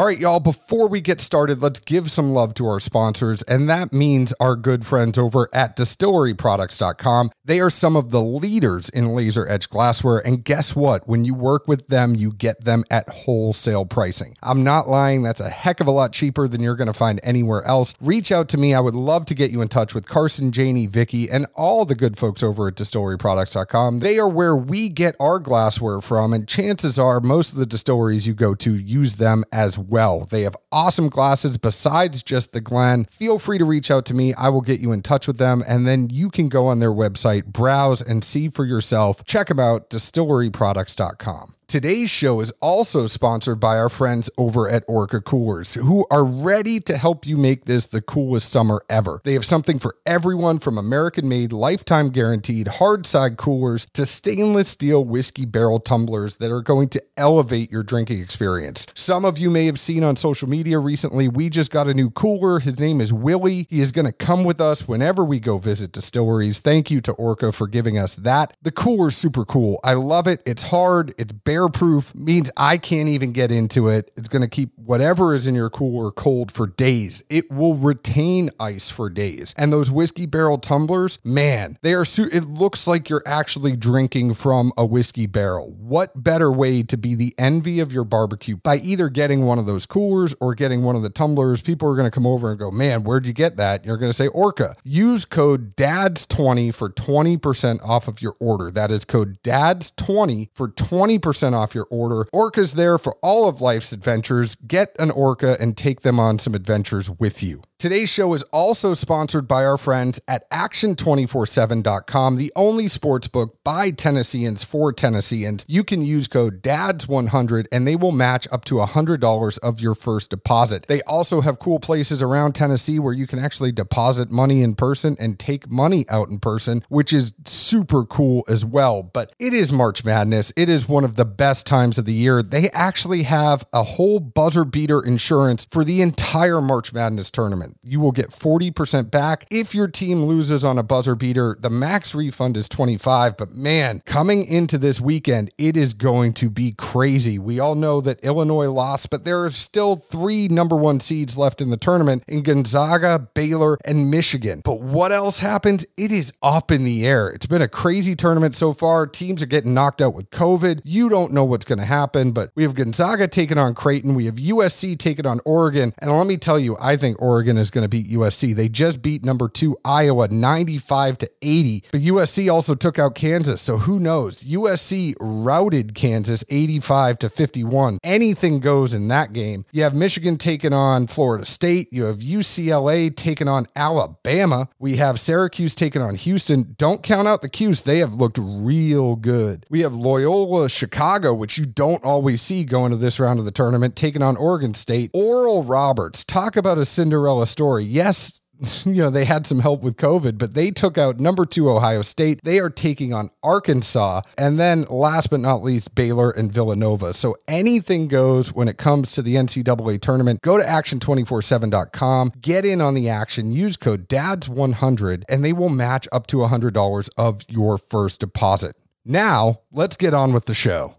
All right, y'all, before we get started, let's give some love to our sponsors, and that means our good friends over at distilleryproducts.com. They are some of the leaders in laser edge glassware, and guess what? When you work with them, you get them at wholesale pricing. I'm not lying, that's a heck of a lot cheaper than you're going to find anywhere else. Reach out to me. I would love to get you in touch with Carson, Janie, Vicky, and all the good folks over at distilleryproducts.com. They are where we get our glassware from, and chances are most of the distilleries you go to use them as well. They have awesome glasses besides just the Glen. Feel free to reach out to me. I will get you in touch with them, and then you can go on their website, browse, and see for yourself. Check them out, distilleryproducts.com. Today's show is also sponsored by our friends over at Orca Coolers, who are ready to help you make this the coolest summer ever. They have something for everyone from American made, lifetime guaranteed hard side coolers to stainless steel whiskey barrel tumblers that are going to elevate your drinking experience. Some of you may have seen on social media recently, we just got a new cooler. His name is Willie. He is going to come with us whenever we go visit distilleries. Thank you to Orca for giving us that. The cooler's super cool. I love it. It's hard, it's bare proof means I can't even get into it. It's going to keep whatever is in your cooler cold for days. It will retain ice for days. And those whiskey barrel tumblers, man, they are su- it looks like you're actually drinking from a whiskey barrel. What better way to be the envy of your barbecue by either getting one of those coolers or getting one of the tumblers? People are going to come over and go, "Man, where'd you get that?" You're going to say Orca. Use code DADS20 for 20% off of your order. That is code DADS20 for 20% off your order. Orca's there for all of life's adventures. Get an Orca and take them on some adventures with you. Today's show is also sponsored by our friends at Action247.com, the only sports book by Tennesseans for Tennesseans. You can use code DADS100 and they will match up to $100 of your first deposit. They also have cool places around Tennessee where you can actually deposit money in person and take money out in person, which is super cool as well. But it is March Madness. It is one of the best times of the year. They actually have a whole buzzer beater insurance for the entire March Madness tournament. You will get 40% back if your team loses on a buzzer beater. The max refund is 25, but man, coming into this weekend, it is going to be crazy. We all know that Illinois lost, but there are still three number 1 seeds left in the tournament in Gonzaga, Baylor, and Michigan. But what else happens? It is up in the air. It's been a crazy tournament so far. Teams are getting knocked out with COVID. You don't know what's going to happen, but we have Gonzaga taking on Creighton. We have USC taking on Oregon. And let me tell you, I think Oregon is going to beat USC. They just beat number two Iowa 95 to 80, but USC also took out Kansas. So who knows? USC routed Kansas 85 to 51. Anything goes in that game. You have Michigan taking on Florida State. You have UCLA taking on Alabama. We have Syracuse taking on Houston. Don't count out the Qs. They have looked real good. We have Loyola Chicago, which you don't always see going to this round of the tournament, taking on Oregon State. Oral Roberts, talk about a Cinderella story. Yes, you know, they had some help with COVID, but they took out number two Ohio State. They are taking on Arkansas. And then last but not least, Baylor and Villanova. So anything goes when it comes to the NCAA tournament. Go to action247.com, get in on the action, use code DADS100, and they will match up to $100 of your first deposit. Now, let's get on with the show.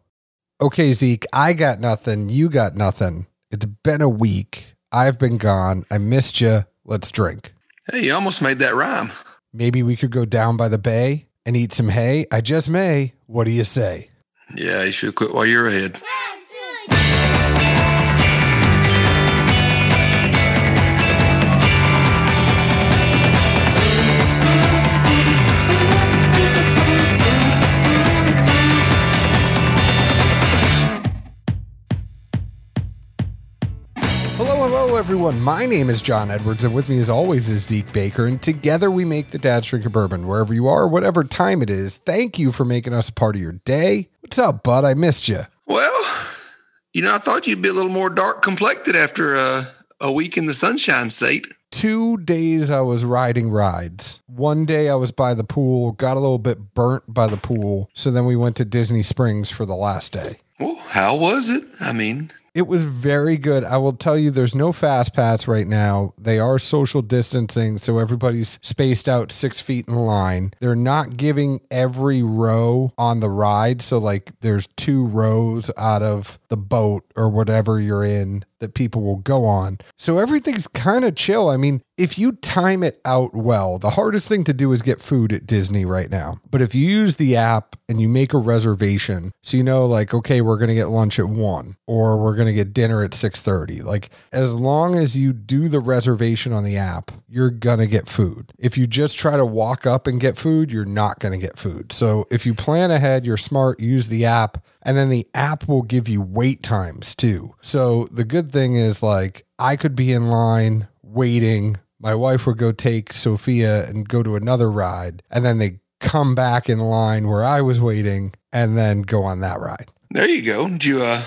Okay, Zeke, I got nothing. You got nothing. It's been a week. I've been gone. I missed you. Let's drink. Hey, you almost made that rhyme. Maybe we could go down by the bay and eat some hay. I just may. What do you say? Yeah, you should quit while you're ahead. Hello, hello, everyone. My name is John Edwards, and with me, as always, is Zeke Baker. And together we make the Dad's Drinking Bourbon, wherever you are, whatever time it is. Thank you for making us a part of your day. What's up, bud? I missed you. Well, you know, I thought you'd be a little more dark complected after uh, a week in the Sunshine State. Two days I was riding rides. One day I was by the pool, got a little bit burnt by the pool. So then we went to Disney Springs for the last day. Well, how was it? I mean, It was very good. I will tell you, there's no fast pass right now. They are social distancing, so everybody's spaced out six feet in line. They're not giving every row on the ride. So, like, there's two rows out of the boat or whatever you're in that people will go on. So everything's kind of chill. I mean, if you time it out well, the hardest thing to do is get food at Disney right now. But if you use the app and you make a reservation, so you know like okay, we're going to get lunch at 1 or we're going to get dinner at 6:30. Like as long as you do the reservation on the app, you're going to get food. If you just try to walk up and get food, you're not going to get food. So if you plan ahead, you're smart, use the app and then the app will give you wait times too. So the good thing is like I could be in line waiting. My wife would go take Sophia and go to another ride. And then they come back in line where I was waiting and then go on that ride. There you go. Did you uh,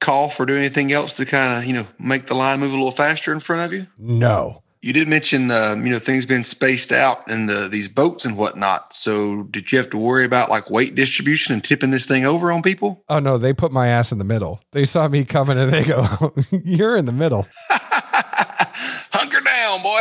call for do anything else to kind of, you know, make the line move a little faster in front of you? No. You did mention, um, you know, things being spaced out in the these boats and whatnot. So, did you have to worry about like weight distribution and tipping this thing over on people? Oh no, they put my ass in the middle. They saw me coming and they go, "You're in the middle." Hunker down, boy.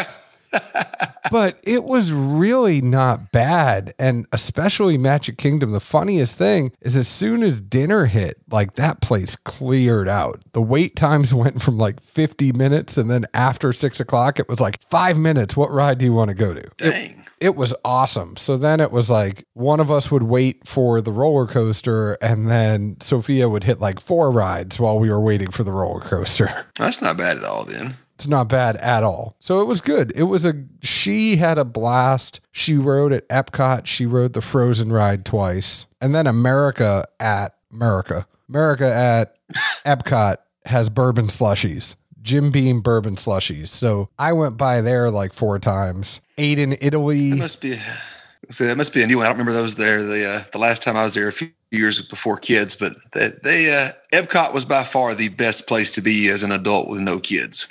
but it was really not bad. And especially Magic Kingdom, the funniest thing is as soon as dinner hit, like that place cleared out. The wait times went from like 50 minutes. And then after six o'clock, it was like five minutes. What ride do you want to go to? Dang. It, it was awesome. So then it was like one of us would wait for the roller coaster, and then Sophia would hit like four rides while we were waiting for the roller coaster. That's not bad at all, then. It's not bad at all. So it was good. It was a, she had a blast. She rode at Epcot. She rode the Frozen ride twice. And then America at America, America at Epcot has bourbon slushies. Jim Beam bourbon slushies. So I went by there like four times. Ate in Italy. That must be. So that must be a new one. I don't remember those there. The uh, the last time I was there a few years before kids, but they, they uh, Epcot was by far the best place to be as an adult with no kids.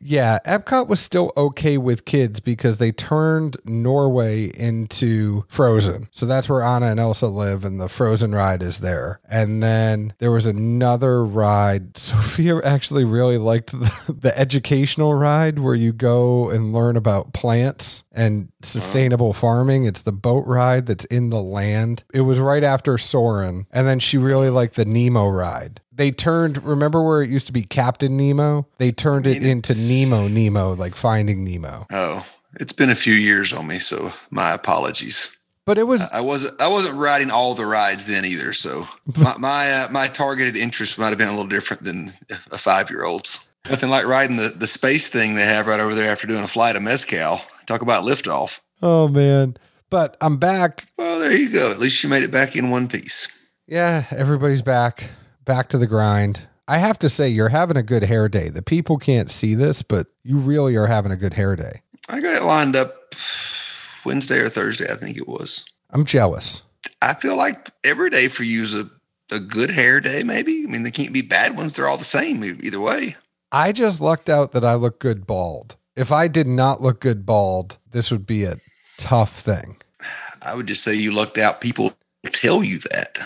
Yeah, Epcot was still okay with kids because they turned Norway into Frozen. So that's where Anna and Elsa live, and the Frozen ride is there. And then there was another ride. Sophia actually really liked the, the educational ride where you go and learn about plants and sustainable farming. It's the boat ride that's in the land. It was right after Soarin'. And then she really liked the Nemo ride they turned remember where it used to be captain nemo? They turned it into nemo nemo like finding nemo. Oh it's been a few years on me so my apologies. But it was i wasn't i wasn't riding all the rides then either so my my, uh, my targeted interest might have been a little different than a five year old's nothing like riding the, the space thing they have right over there after doing a flight of mezcal. Talk about liftoff. Oh man. But i'm back. Well there you go. At least you made it back in one piece. Yeah everybody's back back to the grind. I have to say, you're having a good hair day. The people can't see this, but you really are having a good hair day. I got it lined up Wednesday or Thursday, I think it was. I'm jealous. I feel like every day for you is a, a good hair day, maybe. I mean, they can't be bad ones. They're all the same either way. I just lucked out that I look good bald. If I did not look good bald, this would be a tough thing. I would just say you lucked out. People tell you that.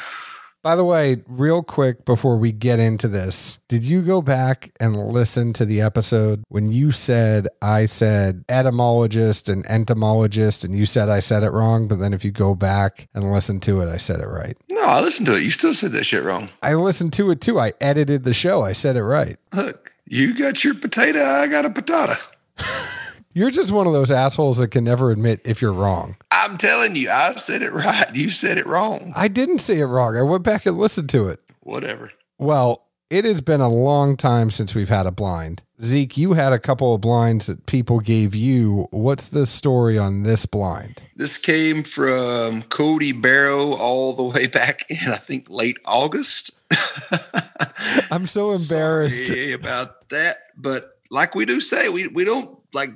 By the way, real quick before we get into this, did you go back and listen to the episode when you said I said etymologist and entomologist and you said I said it wrong, but then if you go back and listen to it, I said it right? No, I listened to it. You still said that shit wrong. I listened to it too. I edited the show. I said it right. Look, you got your potato, I got a patata. You're just one of those assholes that can never admit if you're wrong. I'm telling you, I said it right. You said it wrong. I didn't say it wrong. I went back and listened to it. Whatever. Well, it has been a long time since we've had a blind. Zeke, you had a couple of blinds that people gave you. What's the story on this blind? This came from Cody Barrow all the way back in, I think, late August. I'm so embarrassed Sorry about that. But like we do say, we, we don't like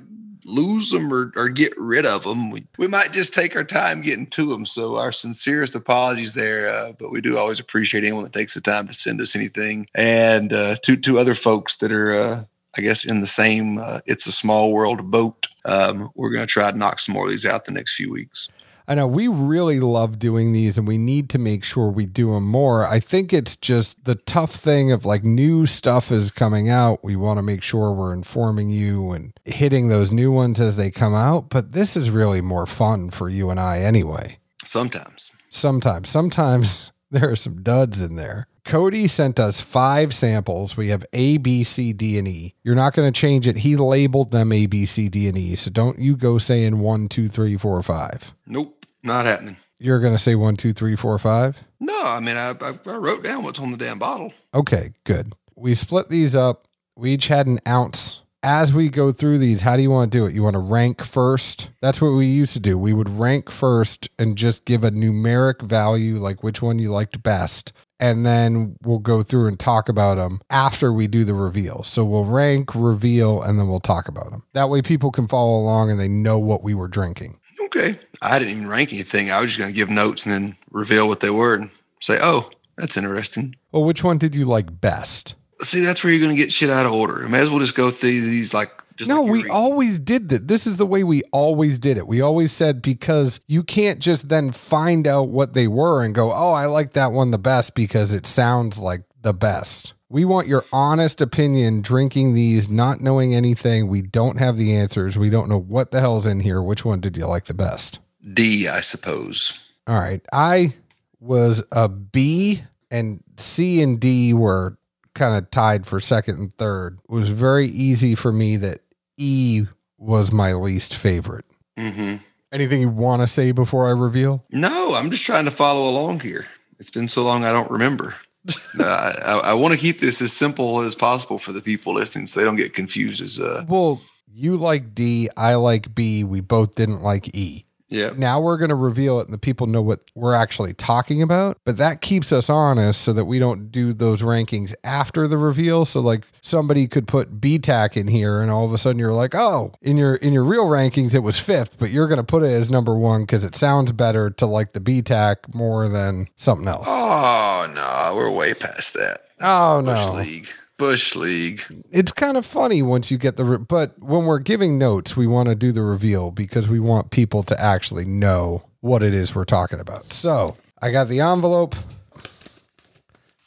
lose them or, or get rid of them. We, we might just take our time getting to them. So our sincerest apologies there. Uh, but we do always appreciate anyone that takes the time to send us anything. And uh, to, to other folks that are, uh, I guess, in the same uh, It's a Small World boat, um, we're going to try to knock some more of these out the next few weeks. I know we really love doing these and we need to make sure we do them more. I think it's just the tough thing of like new stuff is coming out. We want to make sure we're informing you and hitting those new ones as they come out. But this is really more fun for you and I anyway. Sometimes. Sometimes. Sometimes there are some duds in there. Cody sent us five samples. We have A, B, C, D, and E. You're not going to change it. He labeled them A, B, C, D, and E. So don't you go saying one, two, three, four, five. Nope, not happening. You're going to say one, two, three, four, five? No, I mean I, I, I wrote down what's on the damn bottle. Okay, good. We split these up. We each had an ounce. As we go through these, how do you want to do it? You want to rank first? That's what we used to do. We would rank first and just give a numeric value, like which one you liked best. And then we'll go through and talk about them after we do the reveal. So we'll rank, reveal, and then we'll talk about them. That way people can follow along and they know what we were drinking. Okay, I didn't even rank anything. I was just going to give notes and then reveal what they were and say, "Oh, that's interesting." Well, which one did you like best? See, that's where you're going to get shit out of order. May as well just go through these like. Just No, like we reading. always did that. This is the way we always did it. We always said because you can't just then find out what they were and go, oh, I like that one the best because it sounds like the best. We want your honest opinion drinking these, not knowing anything. We don't have the answers. We don't know what the hell's in here. Which one did you like the best? D, I suppose. All right. I was a B, and C and D were kind of tied for second and third. It was very easy for me that E was my least favorite. hmm Anything you want to say before I reveal? No, I'm just trying to follow along here. It's been so long I don't remember. I, I want to keep this as simple as possible for the people listening, so they don't get confused. As uh, Well, you like D, I like B. We both didn't like E. yeah, Now we're going to reveal it and the people know what we're actually talking about. But that keeps us honest so that we don't do those rankings after the reveal. So like somebody could put BTAC in here and all of a sudden you're like, oh, in your in your real rankings it was fifth, but you're going to put it as number one because it sounds better to like the BTAC more than something else. Oh no, we're way past that. Oh, no. League, Bush League. It's kind of funny once you get the, re- but when we're giving notes, we want to do the reveal because we want people to actually know what it is we're talking about. So I got the envelope.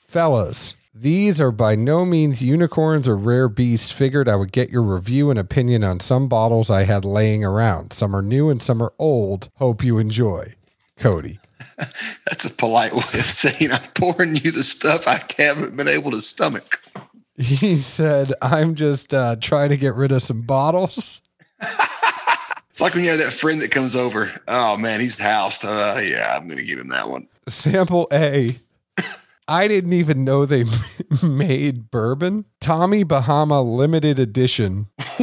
Fellas, these are by no means unicorns or rare beasts. Figured I would get your review and opinion on some bottles I had laying around. Some are new and some are old. Hope you enjoy. Cody. That's a polite way of saying I'm pouring you the stuff I haven't been able to stomach. He said, I'm just uh, trying to get rid of some bottles. It's like when you have that friend that comes over. Oh man, he's housed. Uh, yeah, I'm gonna give him that one. Sample A. I didn't even know they made bourbon. Tommy Bahama limited edition.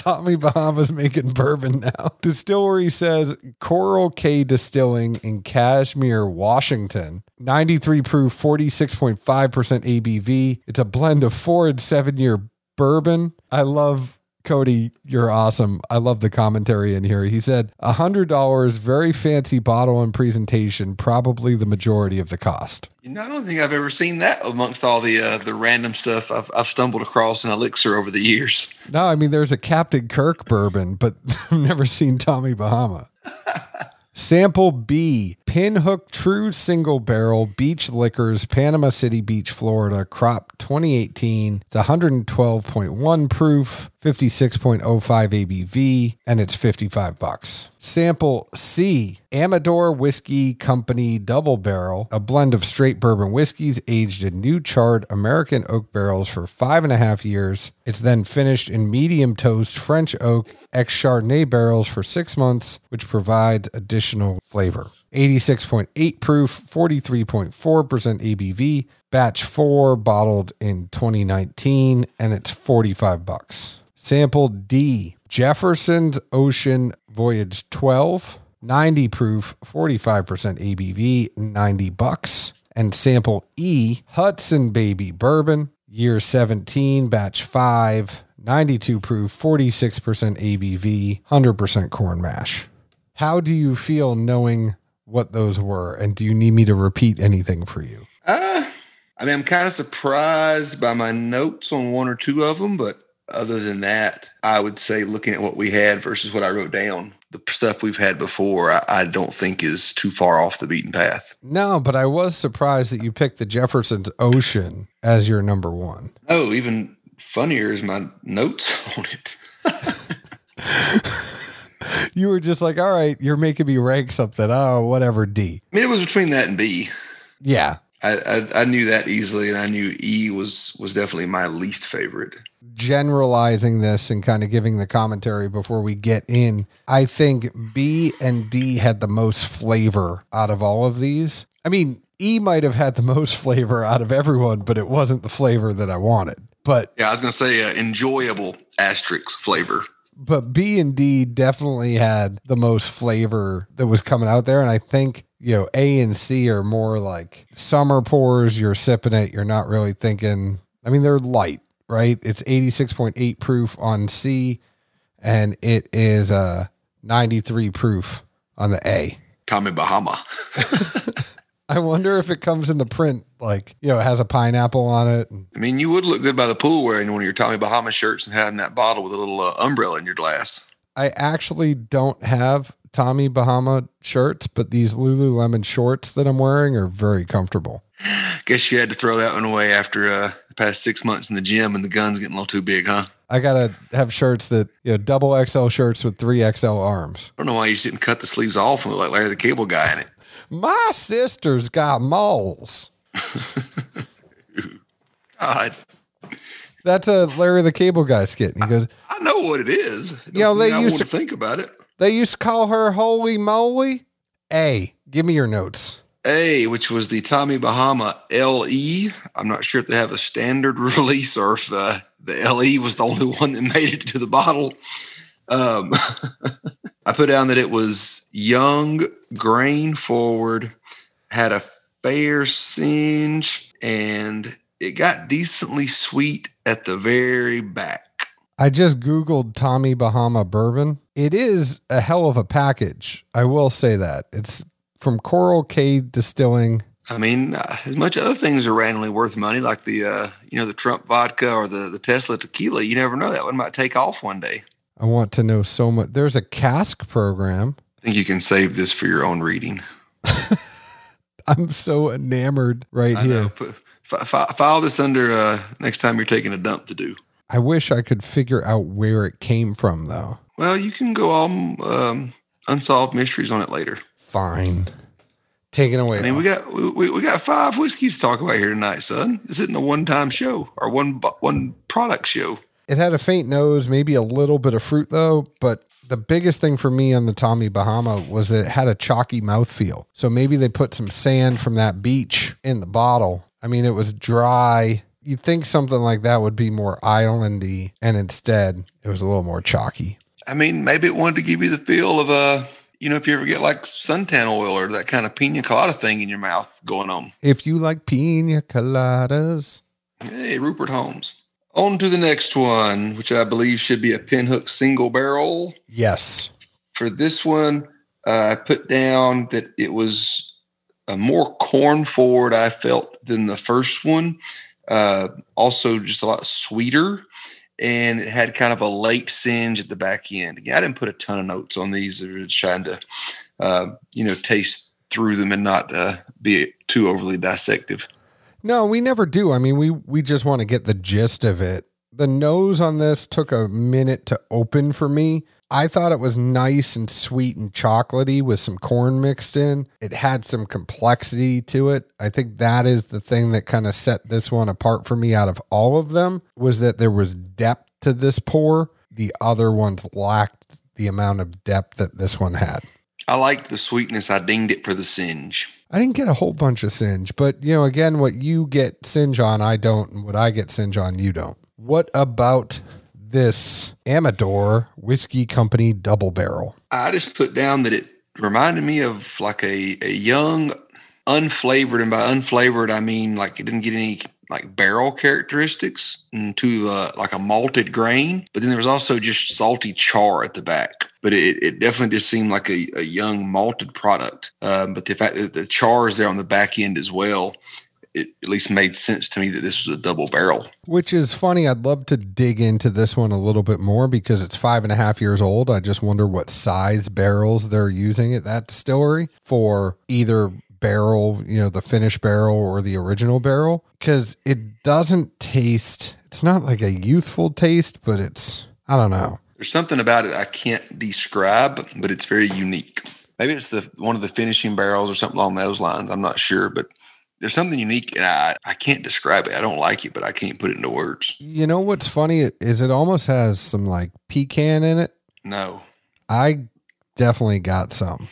Tommy Bahama's making bourbon now. Distillery says Coral K Distilling in Cashmere, Washington. 93 proof, 46.5% ABV. It's a blend of four and seven year bourbon. I love Cody, you're awesome. I love the commentary in here. He said $100, very fancy bottle and presentation, probably the majority of the cost. You know, I don't think I've ever seen that amongst all the uh, the random stuff I've, I've stumbled across in Elixir over the years. No, I mean, there's a Captain Kirk bourbon, but I've never seen Tommy Bahama. Sample B, Pinhook True Single Barrel Beach Liquors, Panama City Beach, Florida, crop 2018. It's 112.1 proof, 56.05 ABV, and it's 55 bucks. Sample C, Amador Whiskey Company Double Barrel, a blend of straight bourbon whiskeys aged in new charred American oak barrels for five and a half years. It's then finished in medium toast French oak ex Chardonnay barrels for six months, which provides additional flavor. 86.8 proof, 43.4% ABV, batch 4 bottled in 2019 and it's 45 bucks. Sample D, Jefferson's Ocean Voyage 12, 90 proof, 45% ABV, 90 bucks. And sample E, Hudson Baby Bourbon, year 17, batch 5, 92 proof, 46% ABV, 100% corn mash. How do you feel knowing what those were? And do you need me to repeat anything for you? Uh, I mean, I'm kind of surprised by my notes on one or two of them, but other than that, I would say looking at what we had versus what I wrote down, the stuff we've had before, I, I don't think is too far off the beaten path. No, but I was surprised that you picked the Jefferson's Ocean as your number one. Oh, even funnier is my notes on it. You were just like, all right, you're making me rank something. Oh, whatever, D. I mean, it was between that and B. Yeah. I, I, I knew that easily, and I knew E was was definitely my least favorite. Generalizing this and kind of giving the commentary before we get in, I think B and D had the most flavor out of all of these. I mean, E might have had the most flavor out of everyone, but it wasn't the flavor that I wanted. But Yeah, I was gonna say uh, enjoyable asterisk flavor. but B and D definitely had the most flavor that was coming out there. And I think, you know, A and C are more like summer pours. You're sipping it. You're not really thinking, I mean, they're light, right? It's 86.8 proof on C and it is uh, 93 proof on the A. Tommy Bahama. I wonder if it comes in the print, like, you know, it has a pineapple on it. I mean, you would look good by the pool wearing one of your Tommy Bahama shirts and having that bottle with a little uh, umbrella in your glass. I actually don't have Tommy Bahama shirts, but these Lululemon shorts that I'm wearing are very comfortable. Guess you had to throw that one away after uh, the past six months in the gym and the gun's getting a little too big, huh? I gotta have shirts that you know double XL shirts with three XL arms. I don't know why you just didn't cut the sleeves off and look like Larry the Cable Guy in it. My sister's got moles. God, That's a Larry the Cable Guy skit. And he goes, I know what it is. It You know, they used to- think about it. They used to call her Holy Moly. A, give me your notes. A, which was the Tommy Bahama LE. I'm not sure if they have a standard release or if uh, the LE was the only one that made it to the bottle. Um, I put down that it was young, grain forward, had a fair singe, and it got decently sweet at the very back. I just Googled Tommy Bahama bourbon. It is a hell of a package. I will say that. It's from Coral K Distilling. I mean, uh, as much other things are randomly worth money, like the uh, you know the Trump vodka or the the Tesla tequila. You never know that one might take off one day. I want to know so much. There's a cask program. I think you can save this for your own reading. I'm so enamored right I here. know. Fi- fi- file this under uh, next time you're taking a dump to do. I wish I could figure out where it came from, though. Well, you can go all um, unsolved mysteries on it later. Fine. Taken away. I mean, we got we, we got five whiskeys to talk about here tonight, son. This isn't a one time show or one one product show. it had a faint nose, maybe a little bit of fruit, though. But the biggest thing for me on the Tommy Bahama was that it had a chalky mouthfeel. So maybe they put some sand from that beach in the bottle. I mean, it was dry. You'd think something like that would be more islandy, and instead, it was a little more chalky. I mean, maybe it wanted to give you the feel of a, you know, if you ever get like suntan oil or that kind of pina colada thing in your mouth going on. If you like pina coladas, Hey, Rupert Holmes. On to the next one, which I believe should be a pinhook single barrel. yes, For this one, uh, I put down that it was a more corn forward, I felt, than the first one. Uh, also, just a lot sweeter. And it had kind of a late singe at the back end. Again, I didn't put a ton of notes on these. I was trying to, uh, you know, taste through them and not uh, be too overly dissective. No, we never do. I mean, we we just want to get the gist of it. The nose on this took a minute to open for me. I thought it was nice and sweet and chocolatey with some corn mixed in. It had some complexity to it. I think that is the thing that kind of set this one apart for me out of all of them was that there was depth to this pour. The other ones lacked the amount of depth that this one had. I liked the sweetness. I dinged it for the singe. I didn't get a whole bunch of singe, but you know, again, what you get singe on, I don't, and what I get singe on, you don't. What about this Amador Whiskey Company double barrel? I just put down that it reminded me of like a, a young, unflavored, and by unflavored, I mean like it didn't get any like barrel characteristics into uh, like a malted grain, but then there was also just salty char at the back. But it, it definitely just seemed like a, a young malted product. Um, but the fact that the char is there on the back end as well, it at least made sense to me that this was a double barrel. Which is funny. I'd love to dig into this one a little bit more because it's five and a half years old. I just wonder what size barrels they're using at that distillery for either barrel, you know, the finished barrel or the original barrel. Because it doesn't taste, it's not like a youthful taste, but it's, I don't know. There's something about it I can't describe, but it's very unique. Maybe it's the one of the finishing barrels or something along those lines. I'm not sure, but there's something unique, and I I can't describe it. I don't like it, but I can't put it into words. You know what's funny is it almost has some like pecan in it. No, I definitely got some.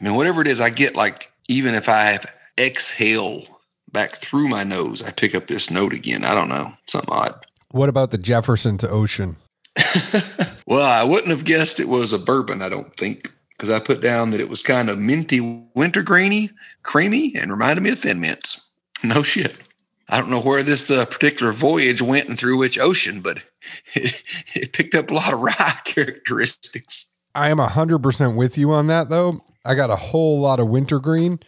I mean, whatever it is, I get like even if I have exhale back through my nose, I pick up this note again. I don't know, something odd. What about the Jefferson to Ocean? well, I wouldn't have guessed it was a bourbon. I don't think because I put down that it was kind of minty, wintergrainy, creamy, and reminded me of Thin Mints. No shit. I don't know where this uh, particular voyage went and through which ocean, but it, it picked up a lot of rye characteristics. I am 100% with you on that, though. I got a whole lot of wintergreen.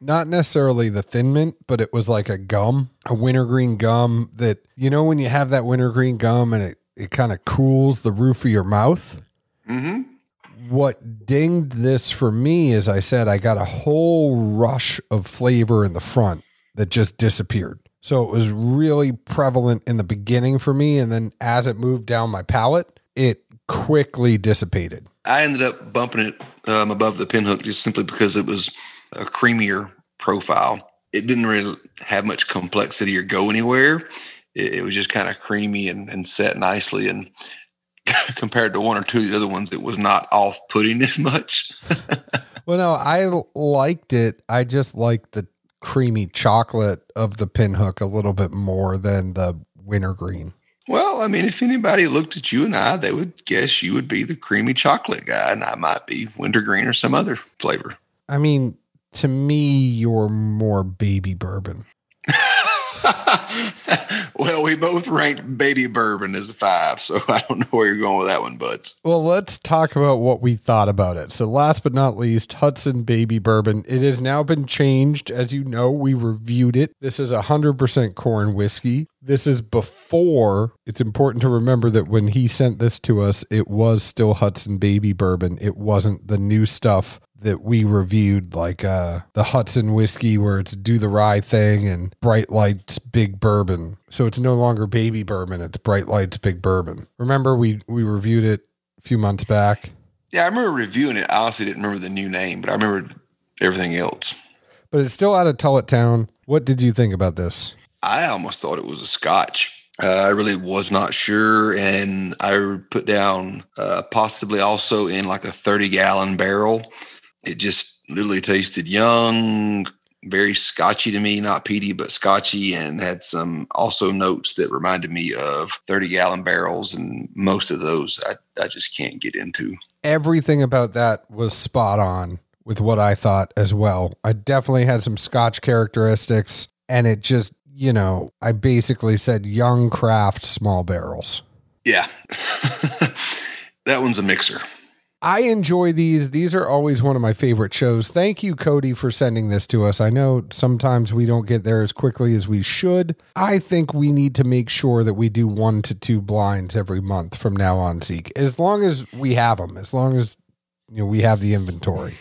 Not necessarily the thin mint, but it was like a gum, a wintergreen gum that, you know, when you have that wintergreen gum and it, it kind of cools the roof of your mouth. Mm-hmm. What dinged this for me is I said I got a whole rush of flavor in the front that just disappeared. So it was really prevalent in the beginning for me. And then as it moved down my palate, it quickly dissipated. I ended up bumping it um, above the pinhook just simply because it was a creamier profile. It didn't really have much complexity or go anywhere. It, it was just kind of creamy and, and set nicely. And compared to one or two of the other ones, it was not off putting as much. well, no, I liked it. I just liked the creamy chocolate of the pinhook a little bit more than the wintergreen. Well, I mean, if anybody looked at you and I, they would guess you would be the creamy chocolate guy, and I might be wintergreen or some other flavor. I mean, to me, you're more baby bourbon. well, we both ranked baby bourbon as a five, so I don't know where you're going with that one, buds. Well, let's talk about what we thought about it. So, last but not least, Hudson Baby Bourbon. It has now been changed. As you know, we reviewed it. This is a 100% corn whiskey. This is before. It's important to remember that when he sent this to us, it was still Hudson Baby Bourbon. It wasn't the new stuff that we reviewed, like uh, the Hudson whiskey, where it's do the rye thing and Bright Lights Big Bourbon. So it's no longer baby bourbon; it's Bright Lights Big Bourbon. Remember, we we reviewed it a few months back. Yeah, I remember reviewing it. I honestly didn't remember the new name, but I remember everything else. But it's still out of Tuthilltown. What did you think about this? I almost thought it was a Scotch. Uh, I really was not sure, and I put down uh, possibly also in like a thirty gallon barrel it just literally tasted young, very scotchy to me, not peaty, but scotchy, and had some also notes that reminded me of 30 gallon barrels. And most of those I, I just can't get into. Everything about that was spot on with what I thought as well. I definitely had some scotch characteristics, and it just, you know, I basically said young craft small barrels. Yeah. that one's a mixer. I enjoy these. These are always one of my favorite shows. Thank you, Cody, for sending this to us. I know sometimes we don't get there as quickly as we should. I think we need to make sure that we do one to two blinds every month from now on, Zeke. As long as we have them, as long as you know we have the inventory.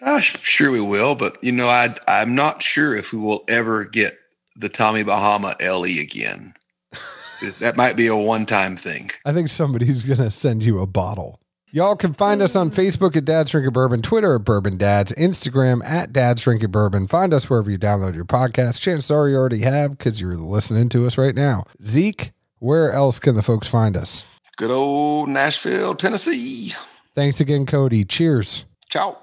Uh, sure we will, but you know, I I'm not sure if we will ever get the Tommy Bahama LE again. that might be a one-time thing. I think somebody's gonna send you a bottle. Y'all can find us on Facebook at Dad's Drinking Bourbon, Twitter at Bourbon Dads, Instagram at Dad's Drinking Bourbon. Find us wherever you download your podcast. Chances are you already have because you're listening to us right now. Zeke, where else can the folks find us? Good old Nashville, Tennessee. Thanks again, Cody. Cheers. Ciao.